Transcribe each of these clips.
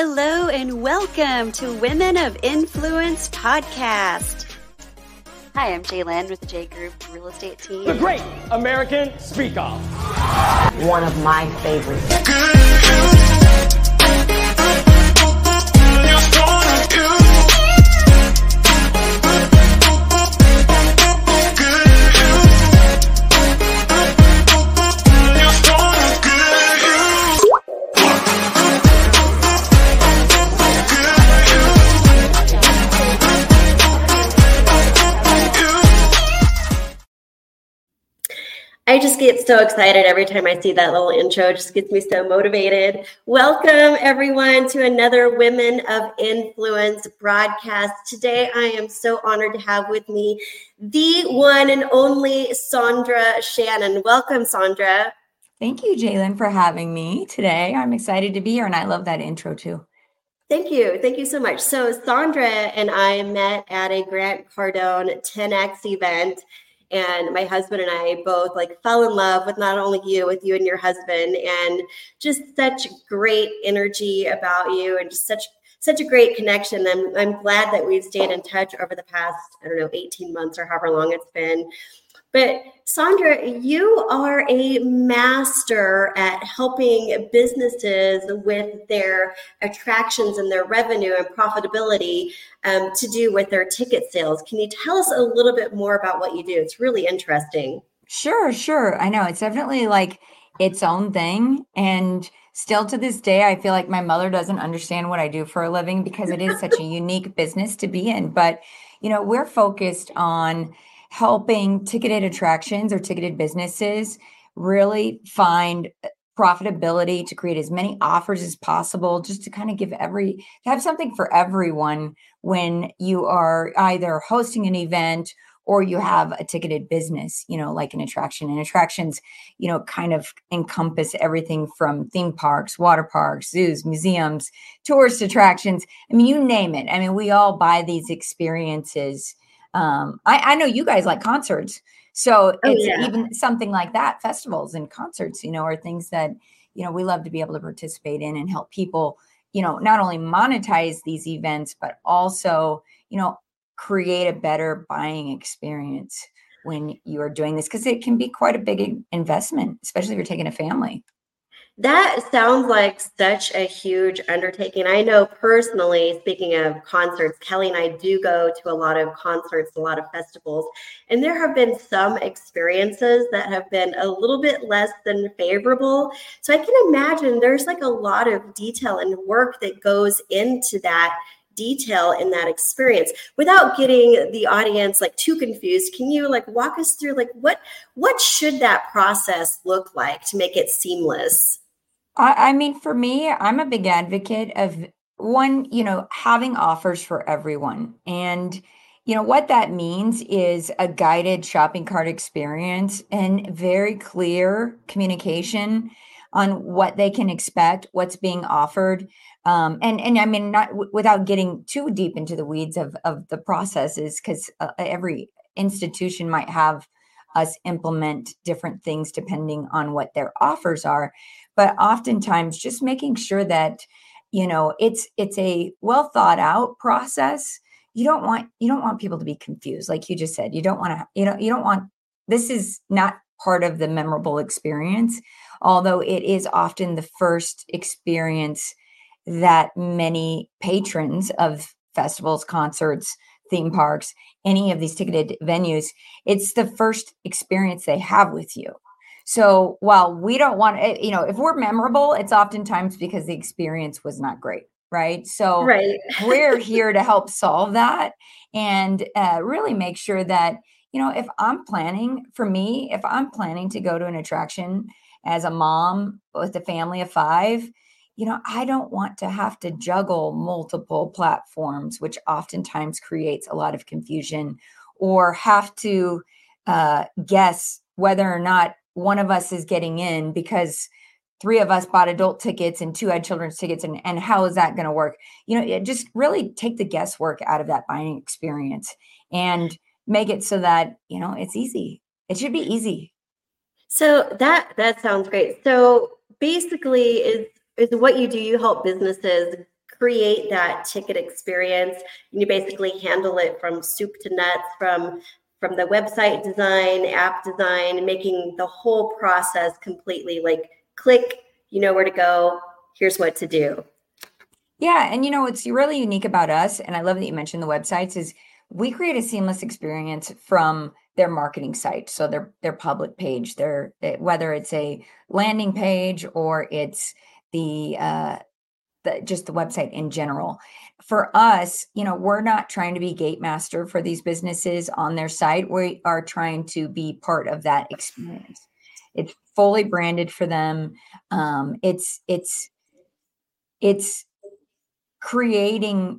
Hello and welcome to Women of Influence podcast. Hi, I'm JaLynn with the J Group Real Estate Team. The Great American Speak Off. One of my favorites. Just get so excited every time I see that little intro. It just gets me so motivated. Welcome, everyone, to another Women of Influence broadcast. Today, I am so honored to have with me the one and only Sondra Shannon. Welcome, Sondra. Thank you, JaLynn, for having me today. I'm excited to be here, and I love that intro too. Thank you. Thank you so much. So, Sondra and I met at a Grant Cardone 10X event and my husband and I both like fell in love with not only you, with you and your husband, and just such great energy about you, and just such such a great connection. I'm I'm glad that we've stayed in touch over the past I don't know 18 months or however long it's been. But Sondra, you are a master at helping businesses with their attractions and their revenue and profitability um, to do with their ticket sales. Can you tell us a little bit more about what you do? It's really interesting. Sure, sure. I know it's definitely like its own thing. And still to this day, I feel like my mother doesn't understand what I do for a living because it is such a unique business to be in. But, you know, we're focused on helping ticketed attractions or ticketed businesses really find uh, profitability to create as many offers as possible just to kind of give every to have something for everyone when you are either hosting an event or you have a ticketed business you know like an attraction. And attractions you know kind of encompass everything from theme parks water parks zoos museums tourist attractions i mean you name it. I mean we all buy these experiences um, I, I know you guys like concerts. So oh, it's yeah. even something like that, festivals and concerts, you know, are things that, you know, we love to be able to participate in and help people, you know, not only monetize these events, but also, you know, create a better buying experience when you are doing this because it can be quite a big investment, especially if you're taking a family. That sounds like such a huge undertaking. I know personally, speaking of concerts, Kelly and I do go to a lot of concerts, a lot of festivals, and there have been some experiences that have been a little bit less than favorable. So I can imagine there's like a lot of detail and work that goes into that detail in that experience without getting the audience like too confused can you like walk us through like what what should that process look like to make it seamless I, I mean, for me, I'm a big advocate of one, you know, having offers for everyone. And, you know, what that means is a guided shopping cart experience and very clear communication on what they can expect, what's being offered. Um, and and I mean, not w- without getting too deep into the weeds of of the processes, because uh, every institution might have us implement different things depending on what their offers are but oftentimes just making sure that you know it's it's a well thought out process. You don't want you don't want people to be confused like you just said. You don't want to you know you don't want this is not part of the memorable experience although it is often the first experience that many patrons of festivals concerts theme parks any of these ticketed venues it's the first experience they have with you so while we don't want, eh, you know, if we're memorable, it's oftentimes because the experience was not great. Right. So right. we're here to help solve that and uh, really make sure that, you know, if I'm planning for me, if I'm planning to go to an attraction as a mom with a family of five, you know, I don't want to have to juggle multiple platforms, which oftentimes creates a lot of confusion, or have to uh, guess whether or not one of us is getting in because three of us bought adult tickets and two had children's tickets and, and how is that going to work? You know just really take the guesswork out of that buying experience and make it so that you know it's easy. It should be easy. So that that sounds great. So basically is is what you do you help businesses create that ticket experience. And you basically handle it from soup to nuts, from from the website design, app design, making the whole process completely like click, you know where to go, here's what to do. Yeah, and you know what's really unique about us, and I love that you mentioned the websites, is we create a seamless experience from their marketing site, so their their public page, their eh, whether it's a landing page or it's the uh, the just the website in general. For us, you know, we're not trying to be Gatemaster for these businesses on their site. We are trying to be part of that experience. It's fully branded for them. Um, it's it's it's creating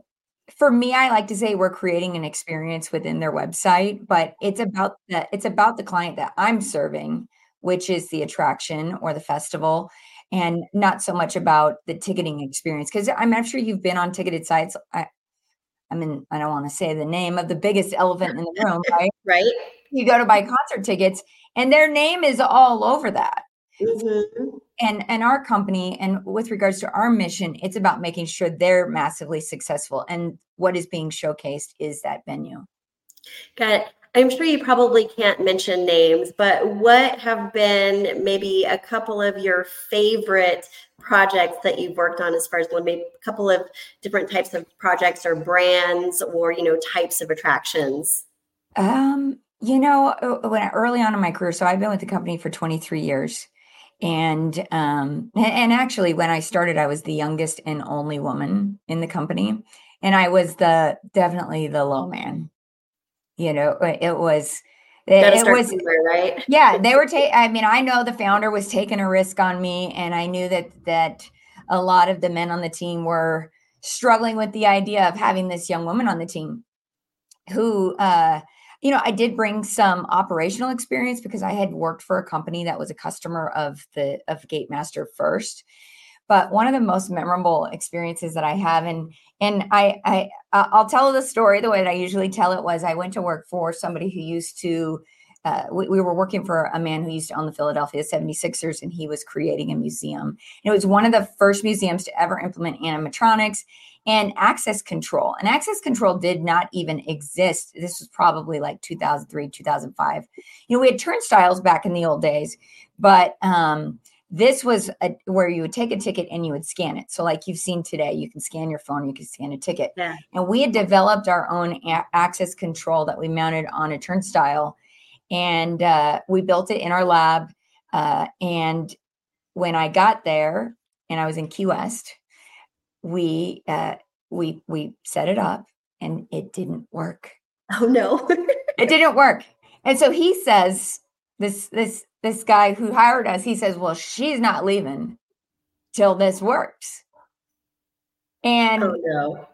for me i like to say we're creating an experience within their website but it's about the it's about the client that i'm serving which is the attraction or the festival and not so much about the ticketing experience because i'm not sure you've been on ticketed sites i i mean i don't want to say the name of the biggest elephant in the room right right you go to buy concert tickets and their name is all over that Mm-hmm. And and our company and with regards to our mission, it's about making sure they're massively successful. And what is being showcased is that venue. Got it. I'm sure you probably can't mention names, but what have been maybe a couple of your favorite projects that you've worked on as far as maybe a couple of different types of projects or brands or you know types of attractions? Um, you know, uh, when early on in my career, so I've been with the company for 23 years and um and actually when i started i was the youngest and only woman in the company and i was the definitely the low man you know it was it, it was somewhere, right yeah they were taking i mean i know the founder was taking a risk on me and i knew that that a lot of the men on the team were struggling with the idea of having this young woman on the team who uh you know, I did bring some operational experience because I had worked for a company that was a customer of the of Gatemaster first. But one of the most memorable experiences that I have, and and I I I'll tell the story the way that I usually tell it was I went to work for somebody who used to uh, we, we, were working for a man who used to own the Philadelphia 76ers, and he was creating a museum. And it was one of the first museums to ever implement animatronics and access control. And access control did not even exist. This was probably like 2003, 2005. You know, we had turnstiles back in the old days, but um, this was a, where you would take a ticket and you would scan it. So, like you've seen today, you can scan your phone, you can scan a ticket. Yeah. And we had developed our own a- access control that we mounted on a turnstile and uh, we built it in our lab. Uh, and when I got there, and I was in Key West, we uh, we we set it up, and it didn't work. Oh no, it didn't work. And so he says, this this this guy who hired us, he says, well, she's not leaving till this works. And oh no.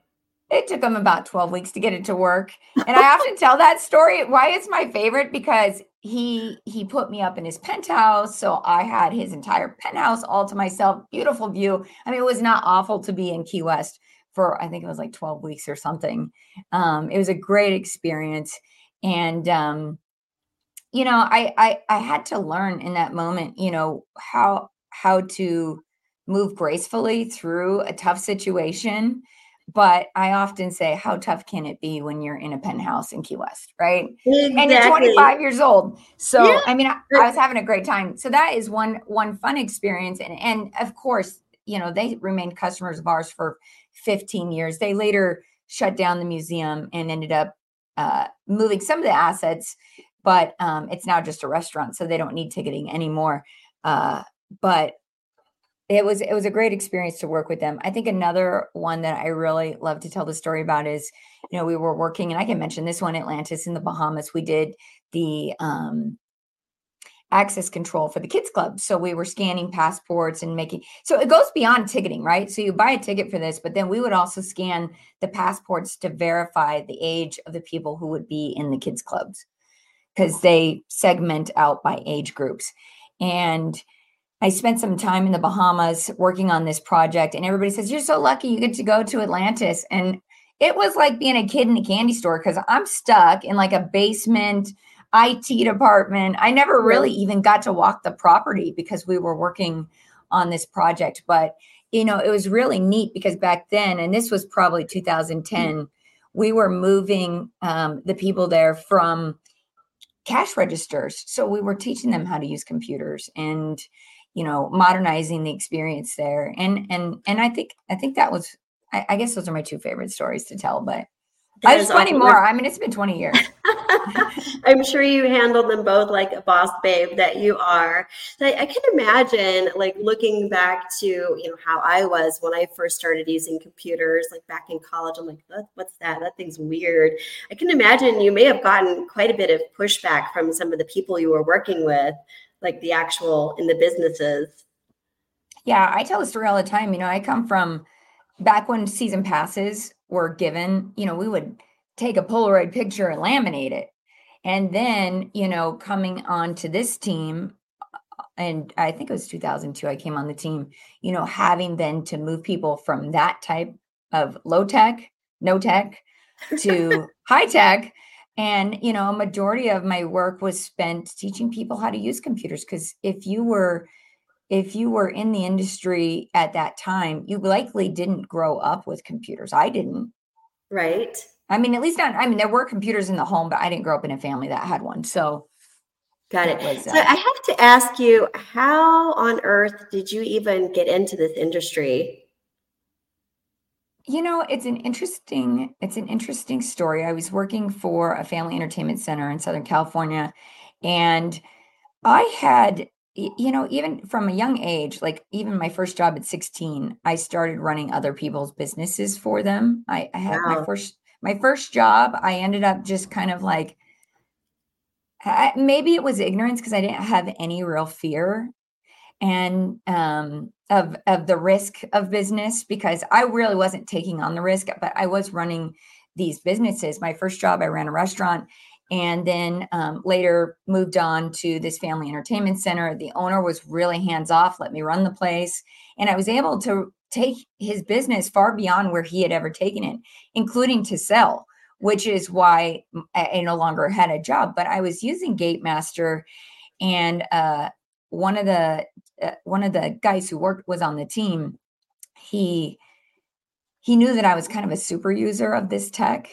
it took him about 12 weeks to get it to work. And i often tell that story. Why it's my favorite? Because he he put me up in his penthouse so i had his entire penthouse all to myself. Beautiful view. I mean it was not awful to be in key west for i think it was like 12 weeks or something. Um, it was a great experience. And um, you know I, I i had to learn in that moment you know how how to move gracefully through a tough situation but I often say, how tough can it be when you're in a penthouse in Key West, right? Exactly. And you're 25 years old. So yeah. I mean, I, I, was having a great time. So that is one one fun experience, and and of course, you know, they remained customers of ours for 15 years. They later shut down the museum and ended up uh, moving some of the assets, but um, it's now just a restaurant, so they don't need ticketing anymore. Uh, but it was it was a great experience to work with them. I think another one that I really love to tell the story about is, you know, we were working, and I can mention this one, Atlantis in the Bahamas. We did the um, access control for the kids club, so we were scanning passports and making. So it goes beyond ticketing, right? So you buy a ticket for this, but then we would also scan the passports to verify the age of the people who would be in the kids clubs because they segment out by age groups and I spent some time in the Bahamas working on this project, and everybody says, You're so lucky you get to go to Atlantis. And it was like being a kid in a candy store because I'm stuck in like a basement IT department. I never really even got to walk the property because we were working on this project, but you know, it was really neat because back then, and this was probably 2010, we were moving um, the people there from cash registers. So we were teaching them how to use computers and, you know, modernizing the experience there. And and and I think I think that was I, I guess those are my two favorite stories to tell, but there's 20 more. I mean, it's been 20 years. I'm sure you handled them both like a boss babe that you are. So I, I, can imagine like looking back to, you know, how I was when I first started using computers, like back in college. I'm like, what's that? That thing's weird. I can imagine you may have gotten quite a bit of pushback from some of the people you were working with, like the actual in the businesses. Yeah, I tell the story all the time. You know, I come from back when season passes were given, you know, we would take a Polaroid picture and laminate it. And then, you know, coming on to this team, uh, and I think it was 2002, I came on the team, you know, having then to move people from that type of low tech, no tech to high tech. And, you know, a majority of my work was spent teaching people how to use computers. Because if you were, if you were in the industry at that time, you likely didn't grow up with computers. I didn't. Right. I mean, at least not, I mean, there were computers in the home, but I didn't grow up in a family that had one. So, got it. Was, uh, so, I have to ask you, how on earth did you even get into this industry? You know, it's an interesting it's an interesting story. I was working for a family entertainment center in Southern California and I had you know, even from a young age, like even my first job at 16, I started running other people's businesses for them. I, I had wow. my first my first job. I ended up just kind of like I, maybe it was ignorance because I didn't have any real fear and um, of of the risk of business because I really wasn't taking on the risk, but I was running these businesses. My first job, I ran a restaurant and then um, later moved on to this family entertainment center. The owner was really hands off, let me run the place. And I was able to take his business far beyond where he had ever taken it, including to sell, which is why I no longer had a job. But I was using Gatemaster, and uh, one of the uh, one of the guys who worked was on the team. He he knew that I was kind of a super user of this tech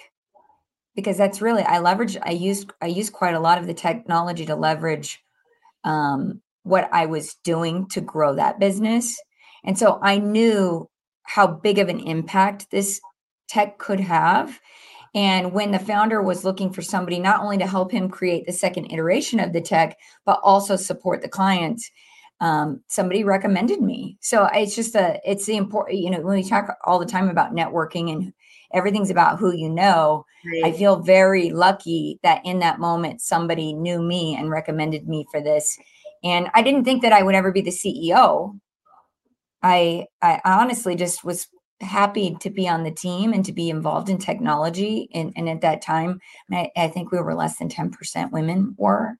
because that's really I leverage I used I used quite a lot of the technology to leverage um, what I was doing to grow that business. And so I knew how big of an impact this tech could have. And when the founder was looking for somebody not only to help him create the second iteration of the tech, but also support the clients, um, somebody recommended me. So it's just a, it's the important, you know, when we talk all the time about networking and everything's about who you know. Right. I feel very lucky that in that moment somebody knew me and recommended me for this. And I didn't think that I would ever be the CEO. I I honestly just was happy to be on the team and to be involved in technology. And, and at that time, I, I think we were less than 10% women were.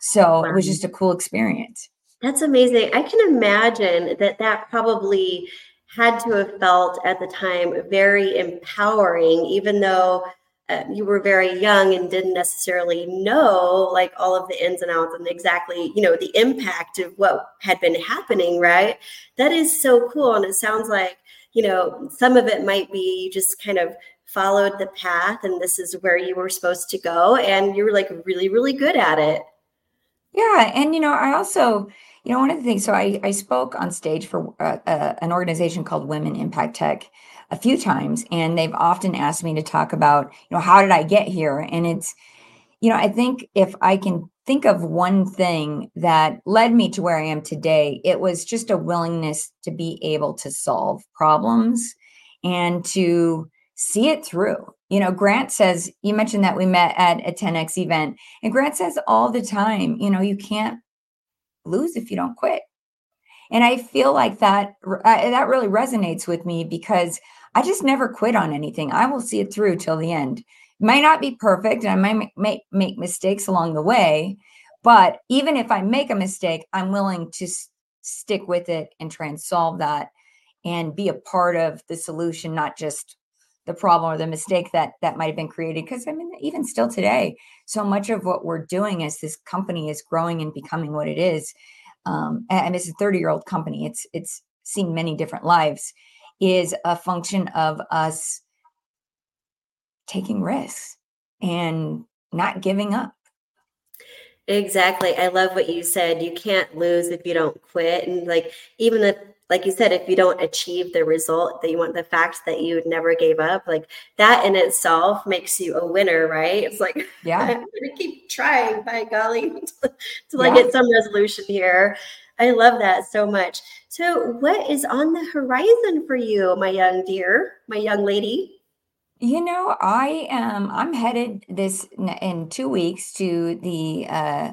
So wow. it was just a cool experience. That's amazing. I can imagine that that probably had to have felt at the time very empowering, even though uh, you were very young and didn't necessarily know like all of the ins and outs and exactly you know the impact of what had been happening right? That is so cool and it sounds like you know some of it might be just kind of followed the path and this is where you were supposed to go and you were like really really good at it. Yeah and you know i also you know, one of the things, so I, I spoke on stage for uh, uh, an organization called Women Impact Tech a few times, and they've often asked me to talk about, you know, how did I get here? And it's, you know, I think if I can think of one thing that led me to where I am today, it was just a willingness to be able to solve problems and to see it through. You know, Grant says, you mentioned that we met at a 10X event, and Grant says all the time, you know, you can't lose if you don't quit. And I feel like that uh, that really resonates with me because I just never quit on anything. I will see it through till the end. It might not be perfect and I might make, make mistakes along the way, but even if I make a mistake, I'm willing to s- stick with it and try and solve that and be a part of the solution, not just the problem or the mistake that that might have been created because i mean even still today so much of what we're doing as this company is growing and becoming what it is um, and it's a 30 year old company it's it's seen many different lives is a function of us taking risks and not giving up. Exactly. I love what you said. You can't lose if you don't quit. And like, even if, like you said, if you don't achieve the result that you want, the fact that you never gave up, like that in itself makes you a winner, right? It's like, yeah, I'm to keep trying, by golly, to like yeah. get some resolution here. I love that so much. So, what is on the horizon for you, my young dear, my young lady? You know, I am. I'm headed this in two weeks to the uh,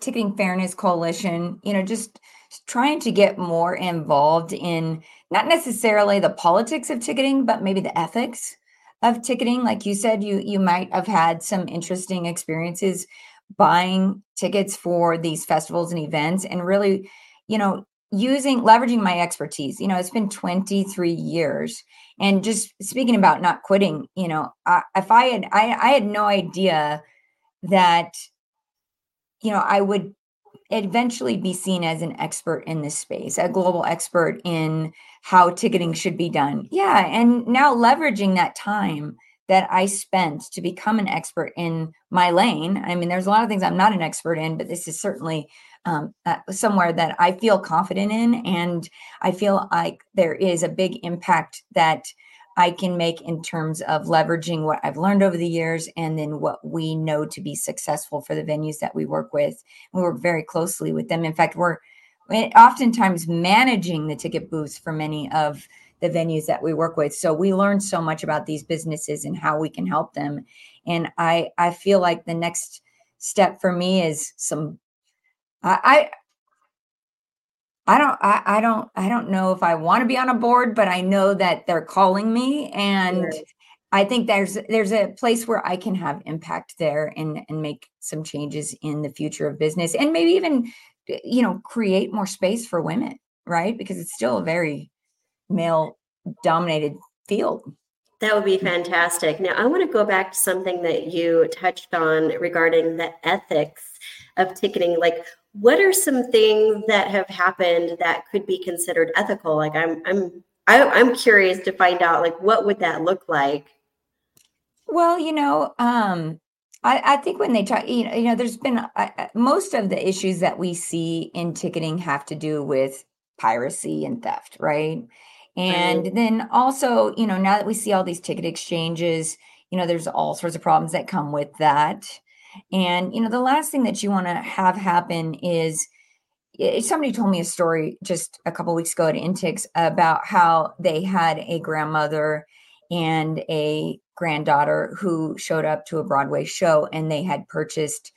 Ticketing Fairness Coalition. You know, just trying to get more involved in not necessarily the politics of ticketing, but maybe the ethics of ticketing. Like you said, you you might have had some interesting experiences buying tickets for these festivals and events and really, you know, using leveraging my expertise. You know, it's been 23 years. And just speaking about not quitting, you know, I, if I had I, I had no idea that you know, I would eventually be seen as an expert in this space, a global expert in how ticketing should be done. Yeah, and now leveraging that time that I spent to become an expert in my lane. I mean, there's a lot of things I'm not an expert in, but this is certainly um, uh, somewhere that I feel confident in. And I feel like there is a big impact that I can make in terms of leveraging what I've learned over the years and then what we know to be successful for the venues that we work with. We work very closely with them. In fact, we're eh, oftentimes managing the ticket booths for many of the venues that we work with. So we learn so much about these businesses and how we can help them. And I I feel like the next step for me is some I I, don't I, I don't I don't know if I want to be on a board, but I know that they're calling me and right. I think there's there's a place where I can have impact there and and make some changes in the future of business and maybe even eh, you know create more space for women, right? Because it's still a very male dominated field. That would be fantastic. Now, I want to go back to something that you touched on regarding the ethics of ticketing. Like, what are some things that have happened that could be considered ethical? Like, I'm, I'm, I, am i am curious to find out, like, what would that look like? Well, you know, um, I, I think when they talk, you know, you know, there's been uh, most of the issues that we see in ticketing have to do with piracy and theft, right? And right. then also, you know, now that we see all these ticket exchanges, you know, there's all sorts of problems that come with that. And, you know, the last thing that you want to have happen is eh, somebody told me a story just a couple weeks ago at Intix about how they had a grandmother and a granddaughter who showed up to a Broadway show and they had purchased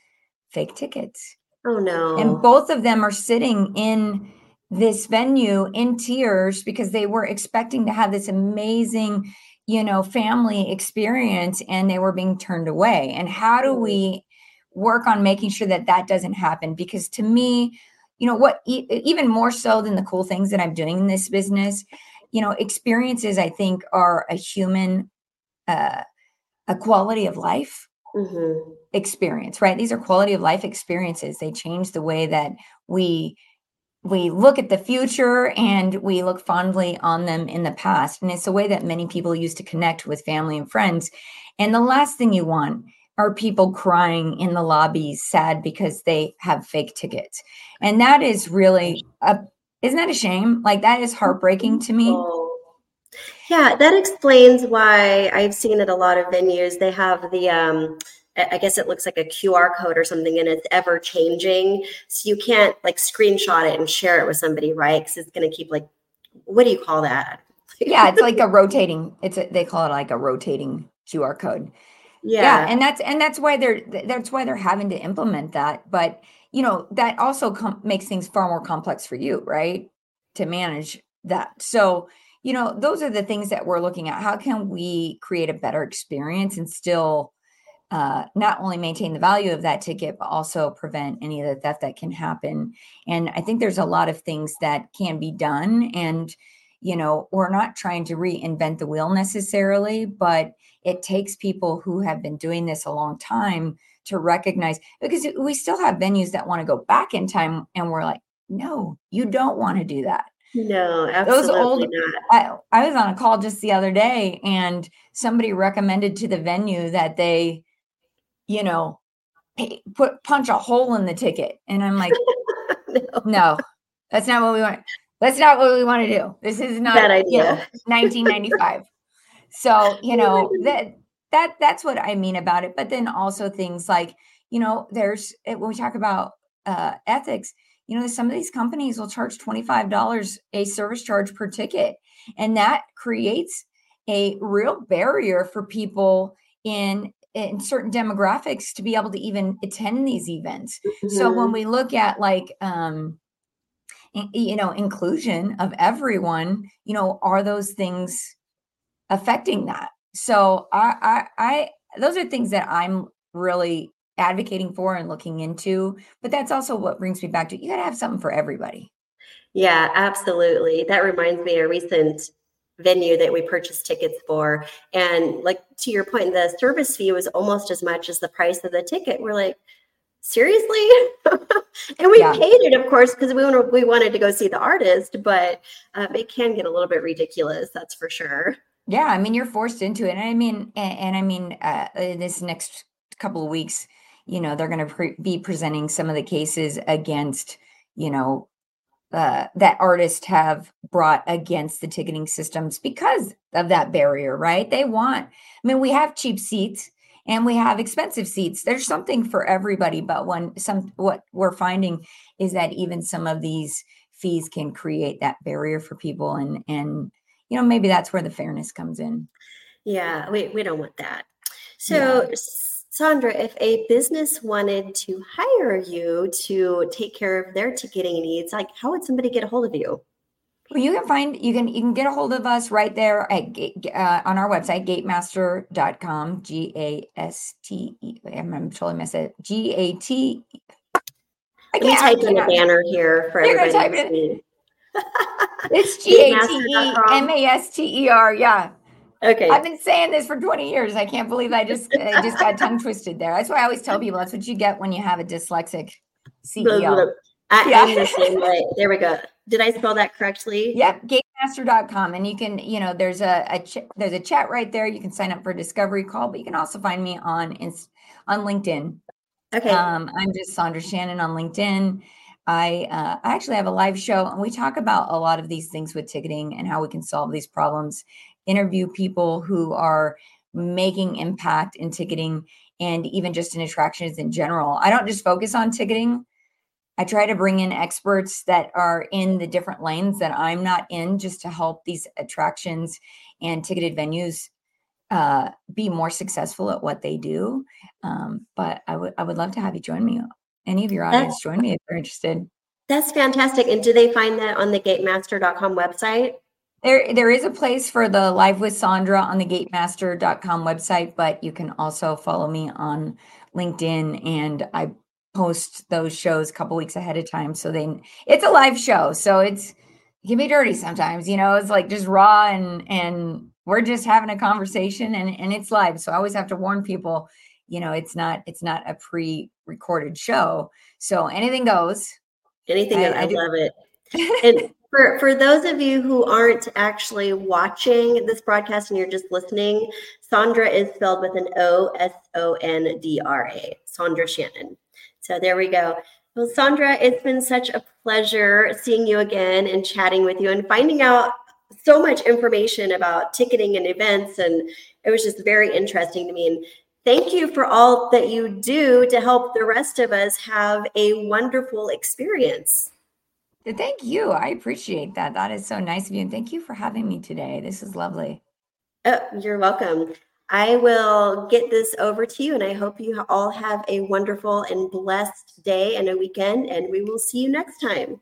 fake tickets. Oh no. And both of them are sitting in this venue in tears because they were expecting to have this amazing you know family experience and they were being turned away and how do mm. we work on making sure that that doesn't happen because to me you know what e- even more so than the cool things that i'm doing in this business you know experiences i think are a human uh, a quality of life mm-hmm. experience right these are quality of life experiences they change the way that we we look at the future and we look fondly on them in the past. And it's a way that many people used to connect with family and friends. And the last thing you want are people crying in the lobbies, sad because they have fake tickets. And that is really a isn't that a shame? Like that is heartbreaking to me. Yeah, that explains why I've seen at a lot of venues they have the um I guess it looks like a QR code or something and it's ever changing. So you can't like screenshot it and share it with somebody, right? Because it's going to keep like, what do you call that? yeah, it's like a rotating, it's a, they call it like a rotating QR code. Yeah. yeah. And that's, and that's why they're, that's why they're having to implement that. But, you know, that also com- makes things far more complex for you, right? To manage that. So, you know, those are the things that we're looking at. How can we create a better experience and still, uh, not only maintain the value of that ticket, but also prevent any of the theft that can happen. And I think there's a lot of things that can be done. And, you know, we're not trying to reinvent the wheel necessarily, but it takes people who have been doing this a long time to recognize because we still have venues that want to go back in time and we're like, no, you don't want to do that. No, absolutely Those old, not. I, I was on a call just the other day and somebody recommended to the venue that they, you know, pay, put punch a hole in the ticket. And I'm like, no. no, that's not what we want. That's not what we want to do. This is not that idea. You know, 1995. so, you know, that that that's what I mean about it. But then also things like, you know, there's eh, when we talk about uh, ethics, you know, some of these companies will charge $25 a service charge per ticket. And that creates a real barrier for people in in certain demographics to be able to even attend these events. Mm-hmm. So when we look at like um you know inclusion of everyone, you know, are those things affecting that? So I I I those are things that I'm really advocating for and looking into, but that's also what brings me back to you got to have something for everybody. Yeah, absolutely. That reminds me a recent venue that we purchased tickets for. And like to your point, the service fee was almost as much as the price of the ticket. We're like, seriously? and we yeah. paid it, of course, because we wanted, we wanted to go see the artist, but um, it can get a little bit ridiculous. That's for sure. Yeah, I mean, you're forced into it. And I mean, and, and I mean, uh, this next couple of weeks, you know, they're going to pre- be presenting some of the cases against, you know, uh, that artists have brought against the ticketing systems because of that barrier, right? They want, I mean, we have cheap seats and we have expensive seats. There's something for everybody, but when some what we're finding is that even some of these fees can create that barrier for people, and and you know maybe that's where the fairness comes in. Yeah, we we don't want that. So. Yeah Sondra, if a business wanted to hire you to take care of their ticketing needs, like how would somebody get a hold of you? Well, you can find you can you can get a hold of us right there at uh, on our website gatemaster.com g a s t e I'm, I'm totally miss it g a t I can't type in a banner here for You're everybody to see. it's G A T E M A S T E R. Yeah. Okay. I've been saying this for 20 years. I can't believe I just I just got tongue twisted there. That's why I always tell people that's what you get when you have a dyslexic CEO. I, yeah. am the same way. There we go. Did I spell that correctly? Yep, gatemaster.com. And you can, you know, there's a, a ch- there's a chat right there. You can sign up for a discovery call, but you can also find me on on LinkedIn. Okay. Um, I'm just Sondra Shannon on LinkedIn. I uh, I actually have a live show and we talk about a lot of these things with ticketing and how we can solve these problems interview people who are making impact in ticketing and even just in attractions in general. I don't just focus on ticketing. I try to bring in experts that are in the different lanes that I'm not in just to help these attractions and ticketed venues uh, be more successful at what they do. Um, but I would I would love to have you join me. Any of your audience join me if you're interested. That's fantastic. And do they find that on the gatemaster.com website? There, there is a place for the live with Sondra on the gatemaster.com website, but you can also follow me on LinkedIn and I post those shows a couple weeks ahead of time. So they it's a live show. So it's it can be dirty sometimes, you know, it's like just raw and and we're just having a conversation and, and it's live. So I always have to warn people, you know, it's not it's not a pre-recorded show. So anything goes. Anything I, I, I love it. And for, for those of you who aren't actually watching this broadcast and you're just listening, Sondra is spelled with an O S O N D R A, Sondra Shannon. So there we go. Well, Sondra, it's been such a pleasure seeing you again and chatting with you and finding out so much information about ticketing and events. And it was just very interesting to me. And thank you for all that you do to help the rest of us have a wonderful experience. Thank you. I appreciate that. That is so nice of you. And thank you for having me today. This is lovely. Oh, you're welcome. I will get this over to you, and I hope you all have a wonderful and blessed day and a weekend, and we will see you next time.